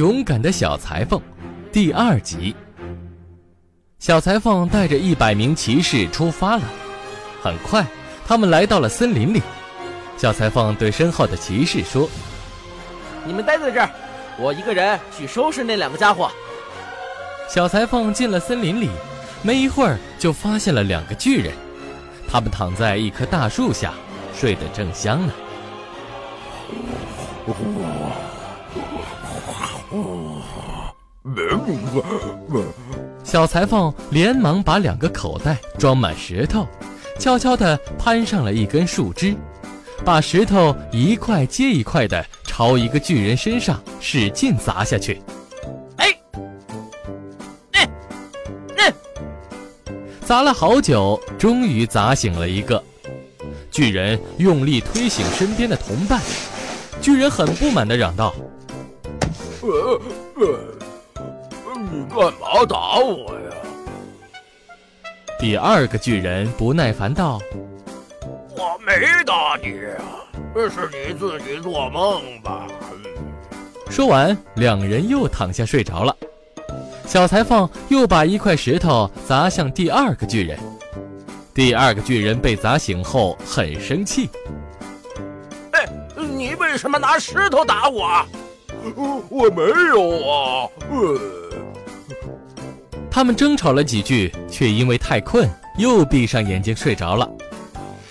勇敢的小裁缝，第二集。小裁缝带着一百名骑士出发了。很快，他们来到了森林里。小裁缝对身后的骑士说：“你们待在这儿，我一个人去收拾那两个家伙。”小裁缝进了森林里，没一会儿就发现了两个巨人，他们躺在一棵大树下，睡得正香呢。小裁缝连忙把两个口袋装满石头，悄悄地攀上了一根树枝，把石头一块接一块地朝一个巨人身上使劲砸下去。哎，哎，哎！砸了好久，终于砸醒了一个巨人，用力推醒身边的同伴。巨人很不满地嚷道：“呃呃，你干嘛打我呀？”第二个巨人不耐烦道：“我没打你啊，是你自己做梦吧？”说完，两人又躺下睡着了。小裁缝又把一块石头砸向第二个巨人。第二个巨人被砸醒后很生气。哎你为什么拿石头打我？我没有啊！他们争吵了几句，却因为太困，又闭上眼睛睡着了。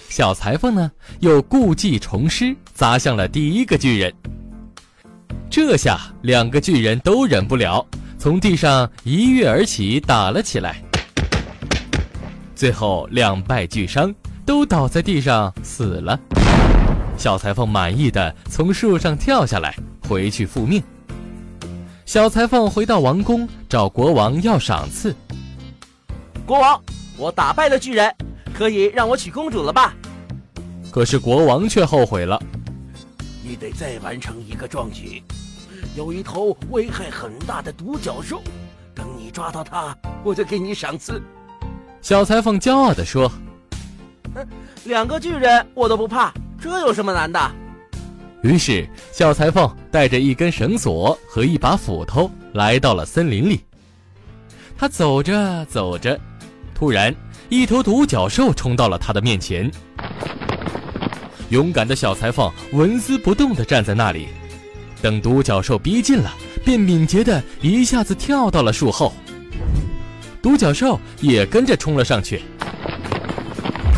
小裁缝呢，又故技重施，砸向了第一个巨人。这下两个巨人都忍不了，从地上一跃而起，打了起来。最后两败俱伤，都倒在地上死了。小裁缝满意的从树上跳下来，回去复命。小裁缝回到王宫，找国王要赏赐。国王，我打败了巨人，可以让我娶公主了吧？可是国王却后悔了。你得再完成一个壮举，有一头危害很大的独角兽，等你抓到它，我就给你赏赐。小裁缝骄傲地说：“两个巨人我都不怕。”这有什么难的？于是，小裁缝带着一根绳索和一把斧头来到了森林里。他走着走着，突然，一头独角兽冲到了他的面前。勇敢的小裁缝纹丝不动地站在那里，等独角兽逼近了，便敏捷地一下子跳到了树后。独角兽也跟着冲了上去。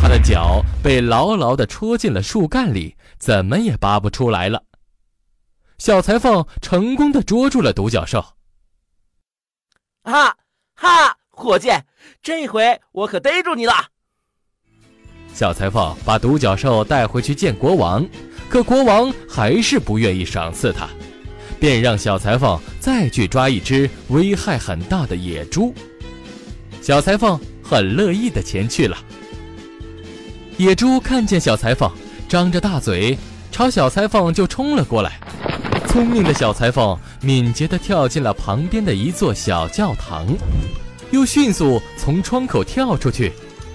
他的脚被牢牢地戳进了树干里，怎么也拔不出来了。小裁缝成功地捉住了独角兽。哈哈，伙计，这回我可逮住你了！小裁缝把独角兽带回去见国王，可国王还是不愿意赏赐他，便让小裁缝再去抓一只危害很大的野猪。小裁缝很乐意地前去了。野猪看见小裁缝，张着大嘴，朝小裁缝就冲了过来。聪明的小裁缝敏捷地跳进了旁边的一座小教堂，又迅速从窗口跳出去，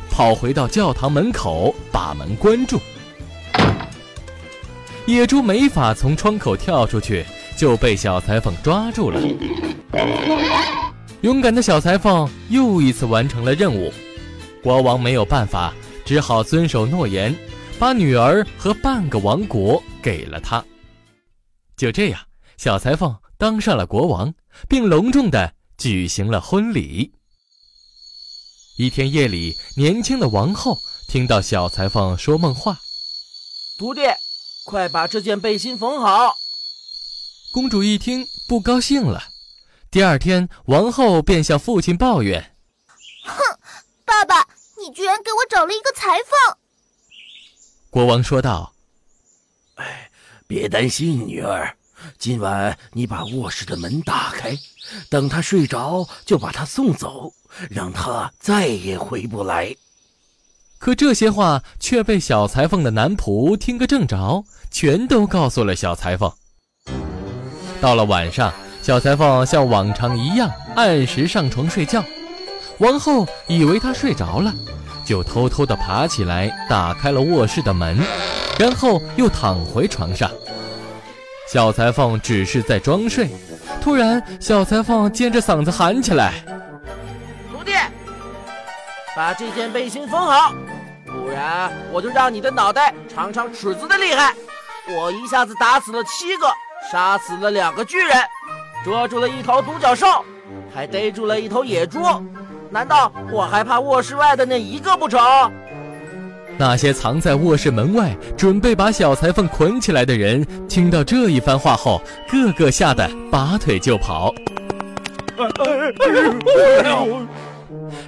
跑回到教堂门口，把门关住。野猪没法从窗口跳出去，就被小裁缝抓住了。勇敢的小裁缝又一次完成了任务，国王没有办法。只好遵守诺言，把女儿和半个王国给了他。就这样，小裁缝当上了国王，并隆重的举行了婚礼。一天夜里，年轻的王后听到小裁缝说梦话：“徒弟，快把这件背心缝好。”公主一听，不高兴了。第二天，王后便向父亲抱怨：“哼，爸爸。”你居然给我找了一个裁缝！国王说道：“哎，别担心，女儿，今晚你把卧室的门打开，等他睡着就把他送走，让他再也回不来。可这些话却被小裁缝的男仆听个正着，全都告诉了小裁缝。到了晚上，小裁缝像往常一样按时上床睡觉。王后以为他睡着了，就偷偷地爬起来，打开了卧室的门，然后又躺回床上。小裁缝只是在装睡，突然，小裁缝尖着嗓子喊起来：“徒弟，把这件背心缝好，不然我就让你的脑袋尝尝尺子的厉害！我一下子打死了七个，杀死了两个巨人，捉住了一头独角兽，还逮住了一头野猪。难道我还怕卧室外的那一个不成？”那些藏在卧室门外，准备把小裁缝捆起来的人，听到这一番话后，个个吓得拔腿就跑。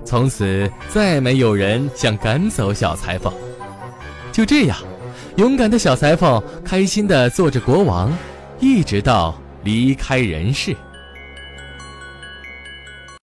从此，再没有人想赶走小裁缝。就这样，勇敢的小裁缝开心地做着国王，一直到离开人世。